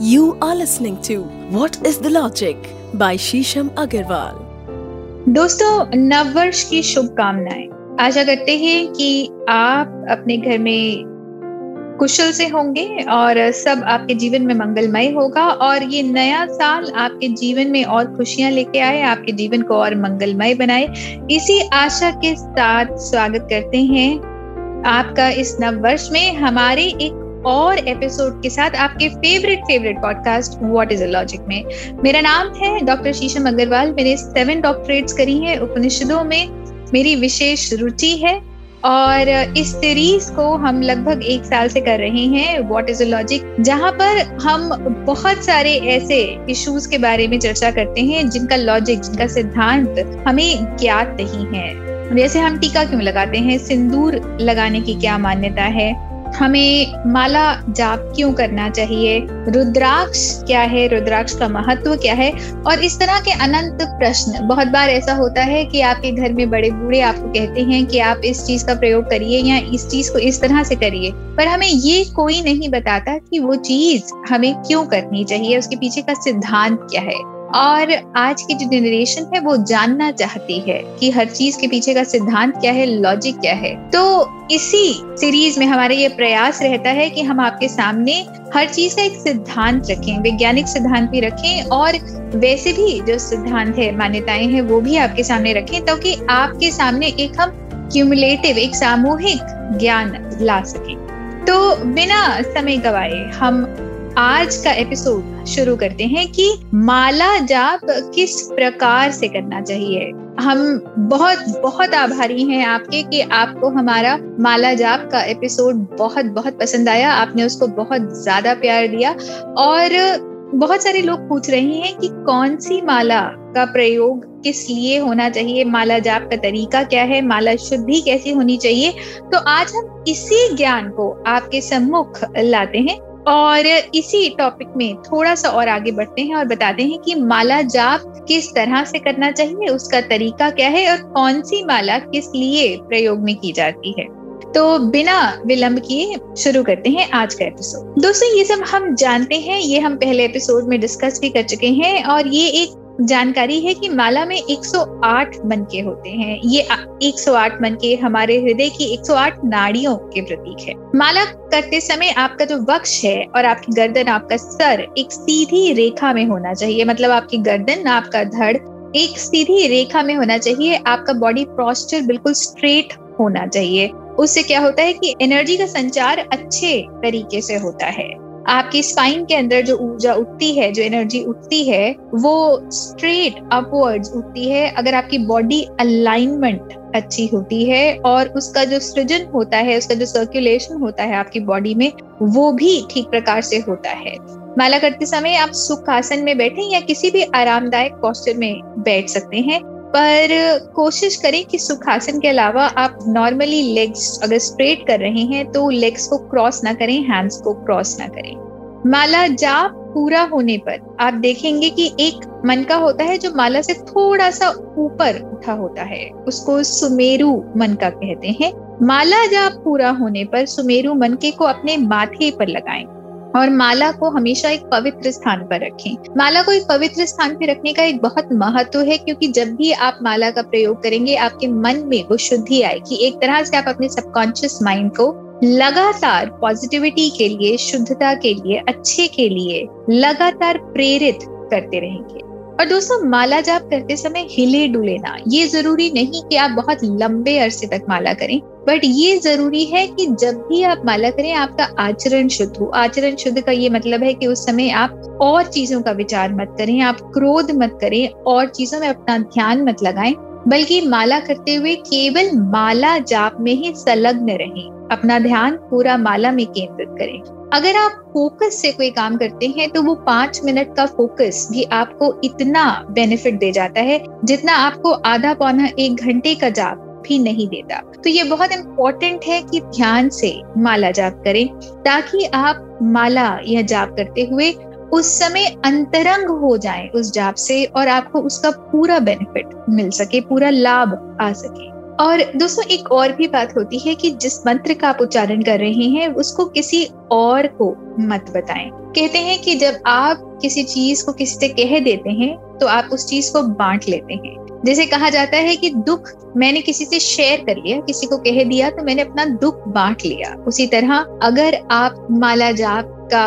You are listening to What is the Logic by Shisham Agarwal. दोस्तों, नव वर्ष की शुभकामनाएँ आशा करते हैं कि आप अपने घर में कुशल से होंगे और सब आपके जीवन में मंगलमय होगा और ये नया साल आपके जीवन में और खुशियाँ लेके आए, आपके जीवन को और मंगलमय बनाए इसी आशा के साथ स्वागत करते हैं आपका इस नव वर्ष में हमारे एक और एपिसोड के साथ आपके favourite favourite podcast what is a logic में। मेरा नाम है डॉक्टर शीशम अग्रवाल मैंने सेवन डॉक्टरेट्स करी हैं उपनिषदों में। मेरी विशेष रुचि है और इस सीरीज़ को हम लगभग एक साल से कर रहे हैं व्हाट इज़ अ लॉजिक जहाँ पर हम बहुत सारे ऐसे इश्यूज़ के बारे में चर्चा करते हैं, जिनका लॉजिक जिनका सिद्धांत हमें ज्ञात नहीं है। जैसे हम टीका क्यों लगाते हैं? सिंदूर लगाने की क्या मान्यता है? हमें माला जाप क्यों करना चाहिए? रुद्राक्ष क्या है? रुद्राक्ष का महत्व क्या है? और इस तरह के अनंत प्रश्न। बहुत बार ऐसा होता है कि आपके घर में बड़े बूढ़े आपको कहते हैं कि आप इस चीज़ का प्रयोग करिए या इस चीज़ को इस तरह से करिए। पर हमें ये कोई नहीं बताता कि वो चीज़ हमें क्यों करनी चाहिए? उसके पीछे का सिद्धांत क्या है? और आज की जो जनरेशन है, वो जानना चाहती है कि हर चीज़ के पीछे का सिद्धांत क्या है लॉजिक क्या है। तो इसी सीरीज़ में हमारा ये प्रयास रहता है कि हम आपके सामने हर चीज़ का एक सिद्धांत रखें, वैज्ञानिक सिद्धांत भी रखें और वैसे भी जो सिद्धांत है, मान्यताएँ हैं, वो भी आपके सामने रखें ताकि तो आपके सामने एक हम क्यूमुलेटिव एक सामूहिक ज्ञान ला सकें। तो बिना समय गवाए हम आज का एपिसोड शुरू करते हैं कि माला जाप किस प्रकार से करना चाहिए। हम बहुत बहुत आभारी हैं आपके कि आपको हमारा माला जाप का एपिसोड बहुत बहुत पसंद आया। आपने उसको बहुत ज़्यादा प्यार दिया और बहुत सारे लोग पूछ रहे हैं कि कौन सी माला का प्रयोग किस लिए होना चाहिए, माला जाप का तरीका क्या है, माला शुद्धि कैसी होनी चाहिए। तो आज हम इसी ज्ञान को आपके सम्मुख लाते हैं। और इसी टॉपिक में थोड़ा सा और आगे बढ़ते हैं और बताते हैं कि माला जाप किस तरह से करना चाहिए, उसका तरीका क्या है और कौन सी माला किस लिए प्रयोग में की जाती है। तो बिना विलंब किए शुरू करते हैं आज का एपिसोड दोस्तों, ये सब हम जानते हैं, ये हम पहले एपिसोड में डिस्कस भी कर चुके हैं और ये एक जानकारी है कि माला में 108 मन के होते हैं। ये 108 मन के हमारे हृदय की 108 नाड़ियों के प्रतीक है। माला करते समय आपका जो वक्ष है और आपकी गर्दन, आपका सर एक सीधी रेखा में होना चाहिए। मतलब आपकी गर्दन, आपका धड़ एक सीधी रेखा में होना चाहिए। आपका बॉडी पॉस्चर बिल्कुल स्ट्रेट होना चाहिए। उससे क्या होता है कि एनर्जी का संचार अच्छे तरीके से होता है। आपकी स्पाइन के अंदर जो ऊर्जा उठती है, जो एनर्जी उठती है, वो स्ट्रेट अपवर्ड्स उठती है। अगर आपकी बॉडी अलाइनमेंट अच्छी होती है और उसका जो सृजन होता है, उसका जो सर्कुलेशन होता है आपकी बॉडी में, वो भी ठीक प्रकार से होता है। माला करते समय आप सुख आसन में बैठे या किसी भी आरामदायक पोस्टर में बैठ सकते हैं। पर कोशिश करें कि सुखासन के अलावा आप नॉर्मली लेग्स अगर स्ट्रेट कर रहे हैं तो लेग्स को क्रॉस ना करें हैंड्स को क्रॉस ना करें। माला जाप पूरा होने पर आप देखेंगे कि एक मन का होता है जो माला से थोड़ा सा ऊपर उठा होता है, उसको सुमेरु मन का कहते हैं। माला जाप पूरा होने पर सुमेरु मन के को अपने माथे पर लगाएँ। और माला को हमेशा एक पवित्र स्थान पर रखें। माला को एक पवित्र स्थान पर रखने का एक बहुत महत्व है, क्योंकि जब भी आप माला का प्रयोग करेंगे, आपके मन में वो शुद्धि आएगी। एक तरह से आप अपने सबकॉन्शियस माइंड को लगातार पॉजिटिविटी के लिए, शुद्धता के लिए, अच्छे के लिए लगातार प्रेरित करते रहेंगे। और दोस्तों, माला जाप करते समय हिले डुले ना। ये ज़रूरी नहीं कि आप बहुत लंबे अरसे तक माला करें। बट ये ज़रूरी है कि जब भी आप माला करें, आपका आचरण शुद्ध हो। आचरण शुद्ध का ये मतलब है कि उस समय आप और चीज़ों का विचार मत करें, आप क्रोध मत करें, और चीज़ों में अपना ध्यान मत लगाएँ, बल्कि माला करते हुए केवल माला जाप में ही संलग्न रहें। अपना ध्यान पूरा माला में केंद्रित करें। अगर आप फोकस से कोई काम करते हैं तो वो पाँच मिनट का फोकस भी आपको इतना बेनिफिट दे जाता है, जितना आपको आधा पौना एक घंटे का जाप भी नहीं देता। तो ये बहुत इम्पोर्टेंट है कि ध्यान से माला जाप करें, ताकि आप माला या जाप करते हुए उस समय अंतरंग हो जाए उस जाप से और आपको उसका पूरा बेनिफिट मिल सके, पूरा लाभ आ सके। और दोस्तों, एक और भी बात होती है कि जिस मंत्र का आप उच्चारण कर रहे हैं, उसको किसी और को मत बताएँ। कहते हैं कि जब आप किसी चीज़ को किसी से कह देते हैं तो आप उस चीज़ को बांट लेते हैं। जैसे कहा जाता है कि दुख मैंने किसी से शेयर कर लिया, किसी को कह दिया तो मैंने अपना दुख बांट लिया। उसी तरह अगर आप माला जाप का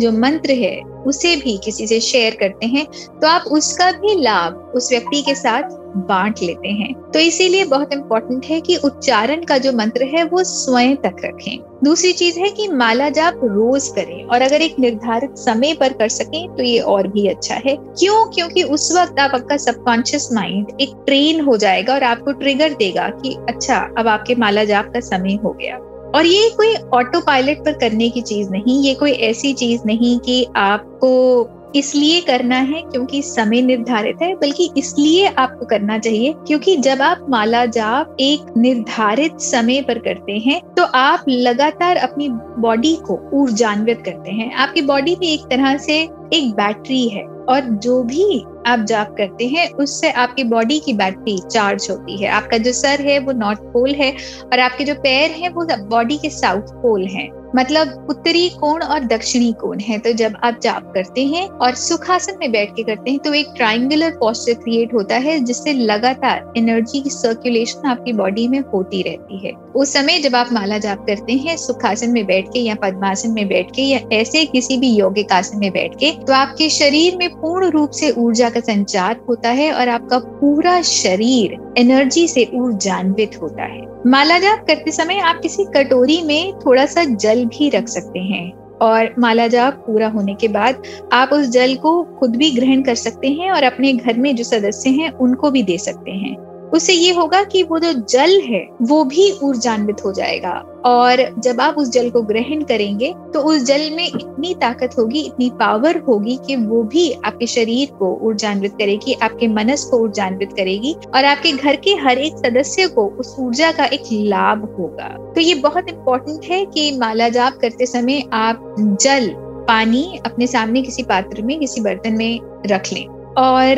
जो मंत्र है, उसे भी किसी से शेयर करते हैं तो आप उसका भी लाभ उस व्यक्ति के साथ बांट लेते हैं। तो इसीलिए बहुत इंपॉर्टेंट है कि उच्चारण का जो मंत्र है, वो स्वयं तक रखें। दूसरी चीज़ है कि माला जाप रोज करें, और अगर एक निर्धारित समय पर कर सकें तो ये और भी अच्छा है। क्यों? क्योंकि उस वक्त आप आपका सबकॉन्शियस माइंड एक ट्रेन हो जाएगा, और आपको ट्रिगर देगा कि अच्छा अब आपके माला जाप का समय हो गया। और ये कोई ऑटो पायलट पर करने की चीज़ नहीं, ये कोई ऐसी चीज़ नहीं कि आपको इसलिए करना है क्योंकि समय निर्धारित है, बल्कि इसलिए आपको करना चाहिए क्योंकि जब आप माला जाप एक निर्धारित समय पर करते हैं तो आप लगातार अपनी बॉडी को ऊर्जान्वित करते हैं। आपकी बॉडी भी एक तरह से एक बैटरी है। और जो भी आप जाप करते हैं, उससे आपकी बॉडी की बैटरी चार्ज होती है। आपका जो सर है, वो नॉर्थ पोल है और आपके जो पैर हैं, वो बॉडी के साउथ पोल हैं। मतलब उत्तरी कोण और दक्षिणी कोण है। तो जब आप जाप करते हैं और सुखासन में बैठ के करते हैं तो एक ट्राइंगुलर पोस्टर क्रिएट होता है, जिससे लगातार एनर्जी की सर्कुलेशन आपकी बॉडी में होती रहती है। उस समय जब आप माला जाप करते हैं, सुखासन में बैठ के या पद्मासन में बैठ के या ऐसे किसी भी यौगिक आसन में बैठ के तो आपके शरीर में पूर्ण रूप से ऊर्जा का संचार होता है और आपका पूरा शरीर एनर्जी से ऊर्जान्वित होता है। माला जाप करते समय आप किसी कटोरी में थोड़ा सा जल भी रख सकते हैं और माला जाप पूरा होने के बाद आप उस जल को खुद भी ग्रहण कर सकते हैं और अपने घर में जो सदस्य हैं, उनको भी दे सकते हैं। उससे ये होगा कि वो जो जल है, वो भी ऊर्जान्वित हो जाएगा। और जब आप उस जल को ग्रहण करेंगे तो उस जल में इतनी ताकत होगी, इतनी पावर होगी कि वो भी आपके शरीर को ऊर्जान्वित करेगी, आपके मनस को ऊर्जान्वित करेगी और आपके घर के हर एक सदस्य को उस ऊर्जा का एक लाभ होगा। तो ये बहुत इंपॉर्टेंट है कि माला जाप करते समय आप जल, पानी अपने सामने किसी पात्र में, किसी बर्तन में रख लें। और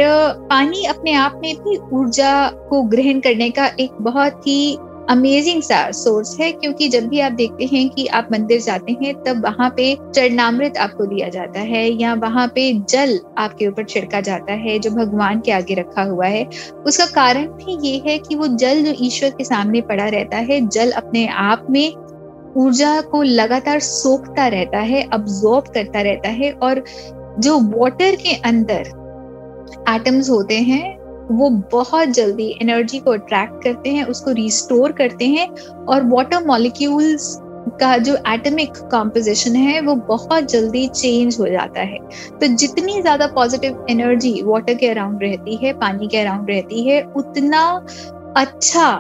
पानी अपने आप में भी ऊर्जा को ग्रहण करने का एक बहुत ही अमेजिंग सा सोर्स है, क्योंकि जब भी आप देखते हैं कि आप मंदिर जाते हैं, तब वहाँ पे चरणामृत आपको दिया जाता है, या वहाँ पे जल आपके ऊपर छिड़का जाता है, जो भगवान के आगे रखा हुआ है। उसका कारण भी ये है कि वो जल जो ईश्वर के सामने पड़ा रहता है, जल अपने आप में ऊर्जा को लगातार सोखता रहता है अब्जॉर्ब करता रहता है, और जो वाटर के अंदर एटम्स होते हैं वो बहुत जल्दी एनर्जी को अट्रैक्ट करते हैं, उसको रिस्टोर करते हैं और वाटर मॉलिक्यूल्स का जो एटमिक कॉम्पोजिशन है, वो बहुत जल्दी चेंज हो जाता है। तो जितनी ज़्यादा पॉजिटिव एनर्जी वाटर के अराउंड रहती है, पानी के अराउंड रहती है, उतना अच्छा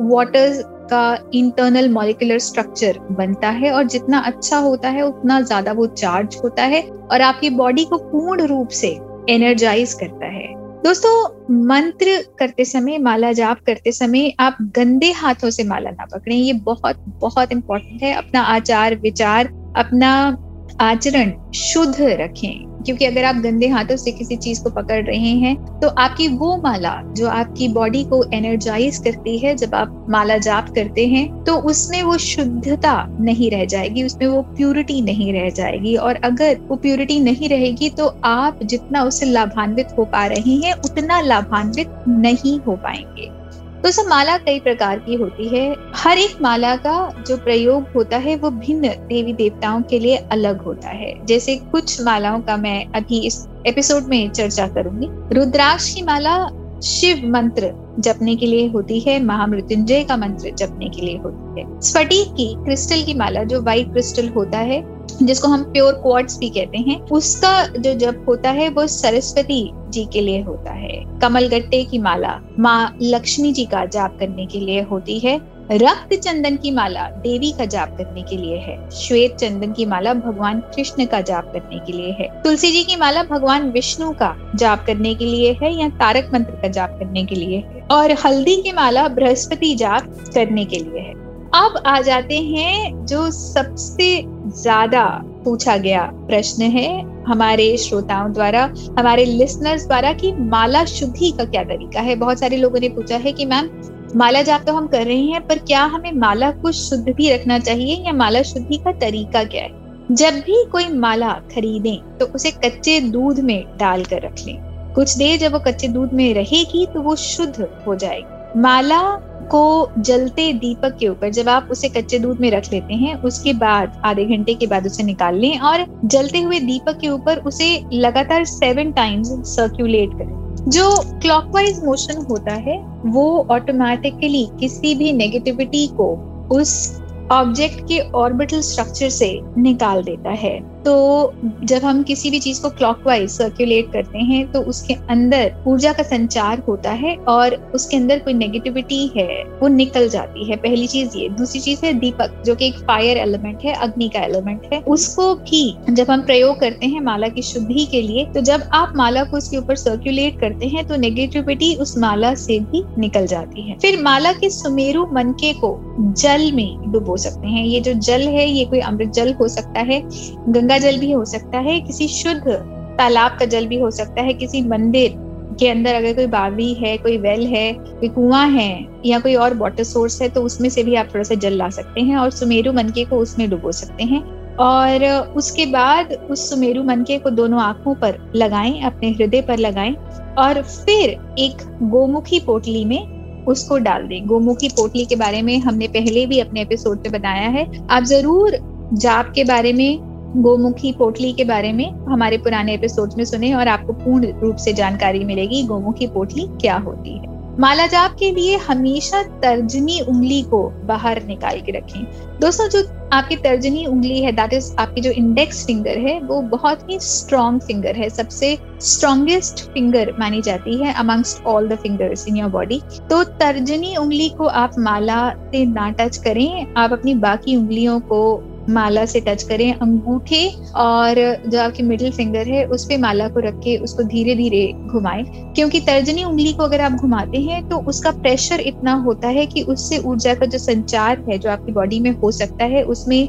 वाटर का इंटरनल मॉलिकुलर स्ट्रक्चर बनता है और जितना अच्छा होता है, उतना ज़्यादा वो चार्ज होता है और आपकी बॉडी को पूर्ण रूप से एनर्जाइज करता है। दोस्तों, मंत्र करते समय, माला जाप करते समय आप गंदे हाथों से माला ना पकड़ें। ये बहुत बहुत इंपॉर्टेंट है। अपना आचार विचार अपना आचरण शुद्ध रखें। क्योंकि अगर आप गंदे हाथों से किसी चीज़ को पकड़ रहे हैं तो आपकी वो माला जो आपकी बॉडी को एनर्जाइज करती है, जब आप माला जाप करते हैं तो उसमें वो शुद्धता नहीं रह जाएगी, उसमें वो प्यूरिटी नहीं रह जाएगी। और अगर वो प्यूरिटी नहीं रहेगी तो आप जितना उससे लाभान्वित हो पा रहे हैं, उतना लाभान्वित नहीं हो पाएँगे। तो सब माला कई प्रकार की होती है। हर एक माला का जो प्रयोग होता है, वो भिन्न देवी देवताओं के लिए अलग होता है। जैसे कुछ मालाओं का मैं अभी इस एपिसोड में चर्चा करूँगी। रुद्राक्ष की माला शिव मंत्र जपने के लिए होती है, महामृत्युंजय का मंत्र जपने के लिए होती है। स्फटिक की, क्रिस्टल की माला जो व्हाइट क्रिस्टल होता है जिसको हम प्योर क्वार्ट्स भी कहते हैं, उसका जो जप होता है, वो सरस्वती जी के लिए होता है। कमल गट्टे की माला, माँ लक्ष्मी जी का जाप करने के लिए होती है। रक्त चंदन की माला, देवी का जाप करने के लिए है। श्वेत चंदन की माला, भगवान कृष्ण का जाप करने के लिए है। तुलसी जी की माला, भगवान विष्णु का जाप करने के लिए है या तारक मंत्र का जाप करने के लिए है। और हल्दी की माला, बृहस्पति जाप करने के लिए है। अब आ जाते हैं जो सबसे ज़्यादा पूछा गया प्रश्न है हमारे श्रोताओं द्वारा, हमारे लिसनर्स द्वारा कि माला शुद्धि का क्या तरीका है। बहुत सारे लोगों ने पूछा है कि मैम, माला जाप तो हम कर रहे हैं, पर क्या हमें माला को शुद्ध भी रखना चाहिए या माला शुद्धि का तरीका क्या है? जब भी कोई माला खरीदें तो उसे कच्चे दूध में डालकर रख लें। कुछ देर जब वो कच्चे दूध में रहेगी तो वो शुद्ध हो जाएगी। माला को जलते दीपक के ऊपर, जब आप उसे कच्चे दूध में रख लेते हैं, उसके बाद, आधे घंटे के बाद उसे निकाल लें और जलते हुए दीपक के ऊपर उसे लगातार सेवन टाइम्स सर्क्यूलेट करें। जो क्लॉकवाइज मोशन होता है, वो ऑटोमेटिकली किसी भी नेगेटिविटी को उस ऑब्जेक्ट के ऑर्बिटल स्ट्रक्चर से निकाल देता है। तो जब हम किसी भी चीज़ को क्लॉकवाइज सर्कुलेट करते हैं तो उसके अंदर ऊर्जा का संचार होता है और उसके अंदर कोई नेगेटिविटी है, वो निकल जाती है। पहली चीज़ ये। दूसरी चीज़ है दीपक, जो कि एक फायर एलिमेंट है, अग्नि का एलिमेंट है। उसको भी जब हम प्रयोग करते हैं माला की शुद्धि के लिए तो जब आप माला को उसके ऊपर सर्कुलेट करते हैं तो नेगेटिविटी उस माला से भी निकल जाती है। फिर माला के सुमेरु मनके को जल में डुबो सकते हैं। ये जो जल है, ये कोई अमृत जल हो सकता है। गंगा गंगा जल भी हो सकता है, किसी शुद्ध तालाब का जल भी हो सकता है, किसी मंदिर के अंदर अगर कोई बावड़ी है, कोई वेल है, कोई कुआँ है या कोई और वाटर सोर्स है तो उसमें से भी आप थोड़ा सा जल ला सकते हैं और सुमेरु मनके को उसमें डुबो सकते हैं। और उसके बाद उस सुमेरु मनके को दोनों आँखों पर लगाएँ, अपने हृदय पर लगाएँ और फिर एक गोमुखी पोटली में उसको डाल दें। गोमुखी पोटली के बारे में हमने पहले भी अपने एपिसोड पे बताया है। आप ज़रूर जाप के बारे में गोमुखी पोटली के बारे में हमारे पुराने एपिसोड में सुने और आपको पूर्ण रूप से जानकारी मिलेगी गोमुखी पोटली क्या होती है। माला जाप के लिए हमेशा तर्जनी उंगली को बाहर निकाल के रखें। दोस्तों, जो आपकी तर्जनी उंगली है दैट इज़ आपकी जो इंडेक्स फिंगर है, वो बहुत ही स्ट्रॉन्ग फिंगर है। सबसे स्ट्रॉन्गेस्ट फिंगर मानी जाती है amongst all the fingers in your body तो तर्जनी उंगली को आप माला से ना टच करें। आप अपनी बाकी उंगलियों को माला से टच करें, अंगूठे और जो आपकी मिडिल फिंगर है, उस पे माला को रख के उसको धीरे धीरे घुमाएँ। क्योंकि तर्जनी उंगली को अगर आप घुमाते हैं तो उसका प्रेशर इतना होता है कि उससे ऊर्जा का जो संचार है, जो आपकी बॉडी में हो सकता है, उसमें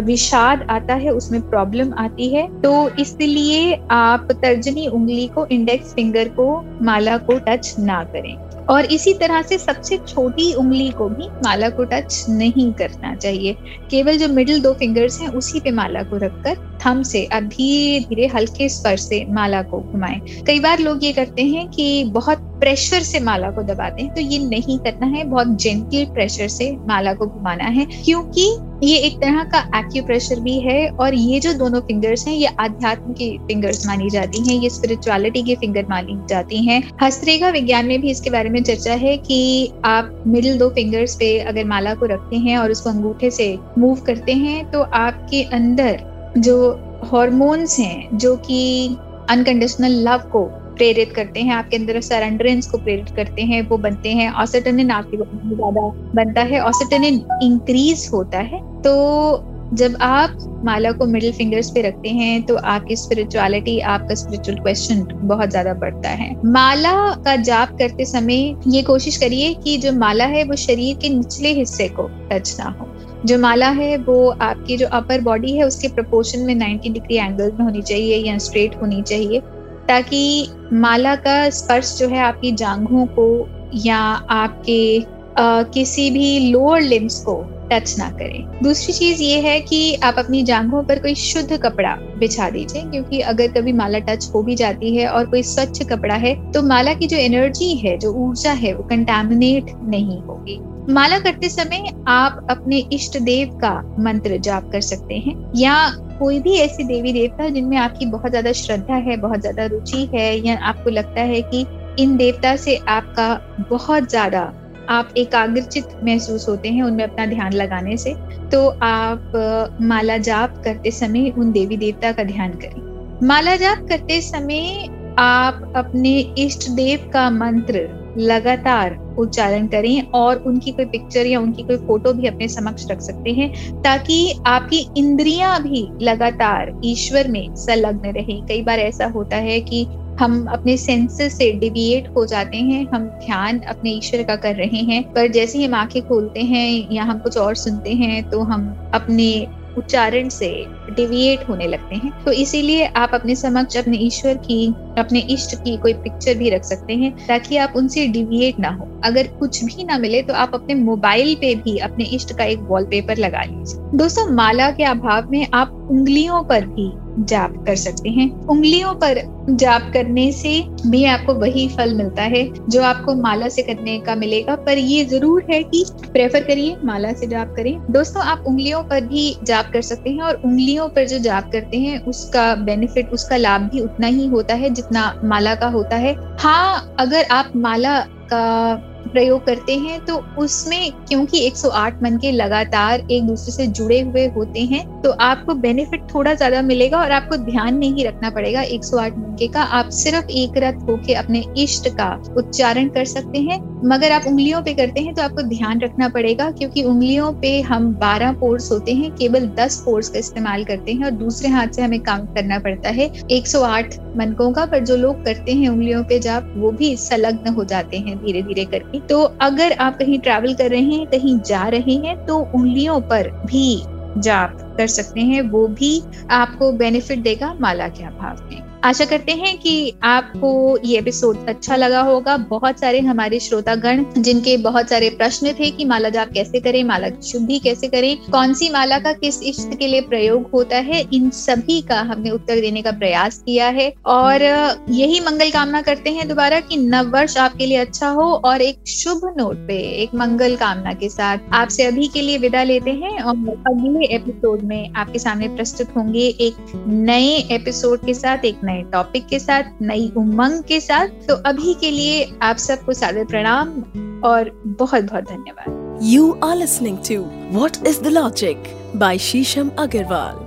विषाद आता है, उसमें प्रॉब्लम आती है। तो इसलिए आप तर्जनी उंगली को इंडेक्स फिंगर को, माला को टच ना करें। और इसी तरह से सबसे छोटी उंगली को भी माला को टच नहीं करना चाहिए। केवल जो मिडिल दो फिंगर्स हैं, उसी पे माला को रखकर थम से अब धीरे धीरे हल्के स्पर्श से माला को घुमाएँ। कई बार लोग ये करते हैं कि बहुत प्रेशर से माला को दबाते हैं तो ये नहीं करना है। बहुत जेंटल प्रेशर से माला को घुमाना है, क्योंकि ये एक तरह का एक्यूप्रेशर भी है और ये जो दोनों फिंगर्स हैं, ये आध्यात्म की फिंगर्स मानी जाती हैं, ये स्पिरिचुअलिटी की फिंगर मानी जाती हैं। हस्तरेखा विज्ञान में भी इसके बारे में चर्चा है कि आप मिडिल दो फिंगर्स पे अगर माला को रखते हैं और उसको अंगूठे से मूव करते हैं तो आपके अंदर जो हॉर्मोन्स हैं, जो कि अनकंडीशनल लव को प्रेरित करते हैं, आपके अंदर सरेंडरेंस को प्रेरित करते हैं, वो बनते हैं ऑसिटनिन आपके ज़्यादा बनता है ऑसिटनिन इंक्रीज होता है। तो जब आप माला को मिडिल फिंगर्स पे रखते हैं तो आपकी स्पिरिचुअलिटी आपका स्पिरिचुअल क्वेश्चन बहुत ज़्यादा बढ़ता है। माला का जाप करते समय ये कोशिश करिए कि जो माला है, वो शरीर के निचले हिस्से को टच ना हो। जो माला है, वो आपकी जो अपर बॉडी है, उसके प्रपोर्शन में 90 डिग्री एंगल में होनी चाहिए या स्ट्रेट होनी चाहिए। ताकि माला का स्पर्श जो है आपकी जांघों को या आपके आ, किसी भी लोअर लिम्स को टच ना करें। दूसरी चीज़ ये है कि आप अपनी जांघों पर कोई शुद्ध कपड़ा बिछा दीजिए क्योंकि अगर कभी माला टच हो भी जाती है और कोई स्वच्छ कपड़ा है तो माला की जो एनर्जी है जो ऊर्जा है वो कंटेमिनेट नहीं होगी। माला करते समय आप अपने इष्ट देव का मंत्र जाप कर सकते हैं, या कोई भी ऐसी देवी देवता जिनमें आपकी बहुत ज़्यादा श्रद्धा है, बहुत ज़्यादा रुचि है, या आपको लगता है कि इन देवता से आपका बहुत ज़्यादा आप एकाग्रचित महसूस होते हैं उनमें अपना ध्यान लगाने से तो आप माला जाप करते समय उन देवी देवता का ध्यान करें। माला जाप करते समय आप अपने इष्ट देव का मंत्र लगातार उच्चारण करें और उनकी कोई पिक्चर या उनकी कोई फ़ोटो भी अपने समक्ष रख सकते हैं, ताकि आपकी इंद्रियाँ भी लगातार ईश्वर में संलग्न रहें। कई बार ऐसा होता है कि हम अपने सेंसेस से डिविएट हो जाते हैं, हम ध्यान अपने ईश्वर का कर रहे हैं, पर जैसे ही हम आँखें खोलते हैं या हम कुछ और सुनते हैं तो हम अपने उच्चारण से डिविएट होने लगते हैं। तो इसीलिए आप अपने समक्ष अपने ईश्वर की अपने इष्ट की कोई पिक्चर भी रख सकते हैं, ताकि आप उनसे डिविएट ना हो। अगर कुछ भी ना मिले तो आप अपने मोबाइल पे भी अपने इष्ट का एक वॉलपेपर लगा लीजिए। दोस्तों, माला के अभाव में आप उंगलियों पर भी जाप कर सकते हैं। उंगलियों पर जाप करने से भी आपको वही फल मिलता है, जो आपको माला से करने का मिलेगा। पर ये ज़रूर है कि प्रेफर करिए, माला से जाप करें। दोस्तों, आप उंगलियों पर भी जाप कर सकते हैं, और उंगलियों पर जो जाप करते हैं, उसका बेनिफिट उसका लाभ भी उतना ही होता है, जितना माला का होता है। हाँ अगर आप माला का प्रयोग करते हैं तो उसमें क्योंकि 108 मन के लगातार एक दूसरे से जुड़े हुए होते हैं तो आपको बेनिफिट थोड़ा ज़्यादा मिलेगा और आपको ध्यान नहीं रखना पड़ेगा 108 मन के का। आप सिर्फ़ एक रथ होके अपने इष्ट का उच्चारण कर सकते हैं, मगर आप उंगलियों पे करते हैं तो आपको ध्यान रखना पड़ेगा, क्योंकि उंगलियों पे हम 12 पोर्स होते हैं, केवल 10 पोर्स का इस्तेमाल करते हैं और दूसरे हाथ से हमें काउंट करना पड़ता है 108 मनकों का, पर जो लोग करते हैं उंगलियों पे जाप, वो भी संलग्न हो जाते हैं धीरे धीरे करके। तो अगर आप कहीं ट्रैवल कर रहे हैं, कहीं जा रहे हैं तो उंगलियों पर भी जाप कर सकते हैं, वो भी आपको बेनिफिट देगा माला के अभाव में। आशा करते हैं कि आपको ये एपिसोड अच्छा लगा होगा। बहुत सारे हमारे श्रोतागण, जिनके बहुत सारे प्रश्न थे कि माला जाप कैसे करें, माला शुद्धि कैसे करें कौन सी माला का किस इष्ट के लिए प्रयोग होता है, इन सभी का हमने उत्तर देने का प्रयास किया है। और यही मंगल कामना करते हैं दोबारा कि नव वर्ष आपके लिए अच्छा हो और एक शुभ नोट पे, एक मंगल कामना के साथ आपसे अभी के लिए विदा लेते हैं और अगले एपिसोड में आपके सामने प्रस्तुत होंगे एक नए एपिसोड के साथ, एक नए टॉपिक के साथ, नई उमंग के साथ। तो अभी के लिए आप सबको सादर प्रणाम और बहुत बहुत धन्यवाद। You are listening to what is the logic by Shisham Agarwal